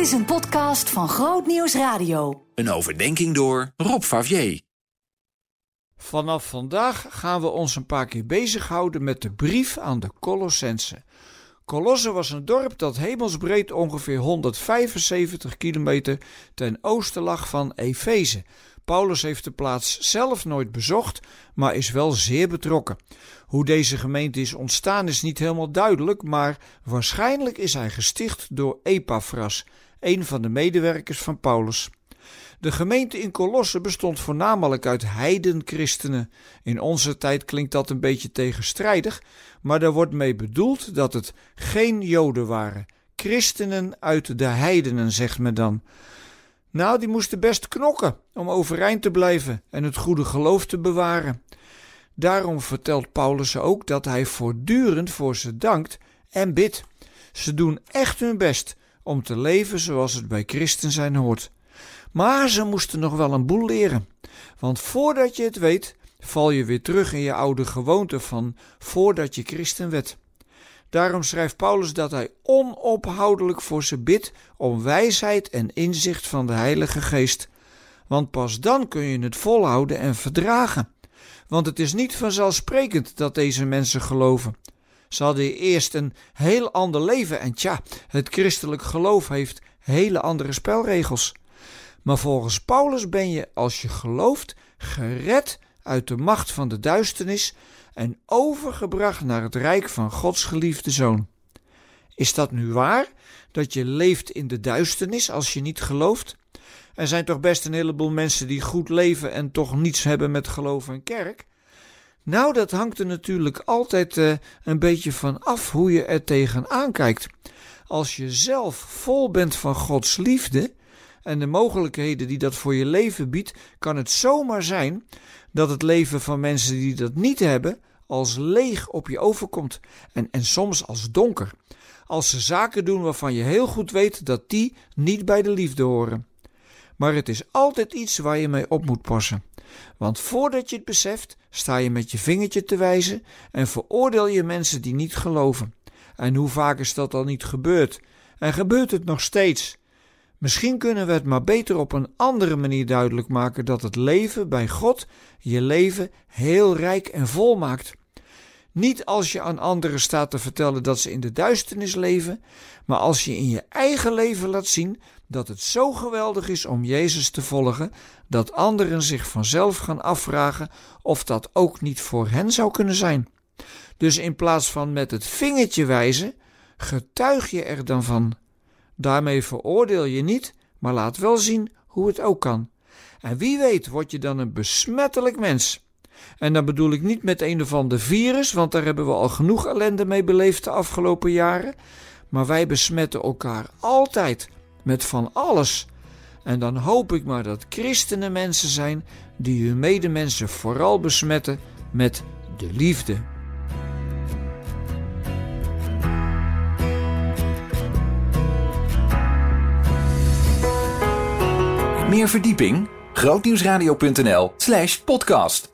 Dit is een podcast van Groot Nieuws Radio. Een overdenking door Rob Favier. Vanaf vandaag gaan we ons een paar keer bezighouden met de brief aan de Colossense. Colosse was een dorp dat hemelsbreed ongeveer 175 kilometer ten oosten lag van Efeze. Paulus heeft de plaats zelf nooit bezocht, maar is wel zeer betrokken. Hoe deze gemeente is ontstaan is niet helemaal duidelijk, maar waarschijnlijk is hij gesticht door Epaphras, een van de medewerkers van Paulus. De gemeente in Colosse bestond voornamelijk uit heidenchristenen. In onze tijd klinkt dat een beetje tegenstrijdig, maar daar wordt mee bedoeld dat het geen Joden waren. Christenen uit de heidenen, zegt men dan. Nou, die moesten best knokken om overeind te blijven en het goede geloof te bewaren. Daarom vertelt Paulus ook dat hij voortdurend voor ze dankt en bidt. Ze doen echt hun best om te leven zoals het bij christen zijn hoort. Maar ze moesten nog wel een boel leren. Want voordat je het weet, val je weer terug in je oude gewoonte van voordat je christen werd. Daarom schrijft Paulus dat hij onophoudelijk voor ze bidt om wijsheid en inzicht van de Heilige Geest. Want pas dan kun je het volhouden en verdragen. Want het is niet vanzelfsprekend dat deze mensen geloven. Ze hadden eerst een heel ander leven en tja, het christelijk geloof heeft hele andere spelregels. Maar volgens Paulus ben je, als je gelooft, gered uit de macht van de duisternis en overgebracht naar het rijk van Gods geliefde zoon. Is dat nu waar, dat je leeft in de duisternis als je niet gelooft? Er zijn toch best een heleboel mensen die goed leven en toch niets hebben met geloof en kerk? Nou, dat hangt er natuurlijk altijd uh, een beetje van af hoe je er tegenaan kijkt. Als je zelf vol bent van Gods liefde en de mogelijkheden die dat voor je leven biedt, kan het zomaar zijn dat het leven van mensen die dat niet hebben als leeg op je overkomt en, en soms als donker. Als ze zaken doen waarvan je heel goed weet dat die niet bij de liefde horen. Maar het is altijd iets waar je mee op moet passen. Want voordat je het beseft, sta je met je vingertje te wijzen en veroordeel je mensen die niet geloven. En hoe vaak is dat al niet gebeurd? En gebeurt het nog steeds? Misschien kunnen we het maar beter op een andere manier duidelijk maken dat het leven bij God je leven heel rijk en vol maakt. Niet als je aan anderen staat te vertellen dat ze in de duisternis leven, maar als je in je eigen leven laat zien dat het zo geweldig is om Jezus te volgen, dat anderen zich vanzelf gaan afvragen of dat ook niet voor hen zou kunnen zijn. Dus in plaats van met het vingertje wijzen, getuig je er dan van. Daarmee veroordeel je niet, maar laat wel zien hoe het ook kan. En wie weet word je dan een besmettelijk mens. En dan bedoel ik niet met een of ander virus, want daar hebben we al genoeg ellende mee beleefd de afgelopen jaren. Maar wij besmetten elkaar altijd met van alles. En dan hoop ik maar dat christenen mensen zijn die hun medemensen vooral besmetten met de liefde. Meer verdieping? grootnieuwsradio.nl slash podcast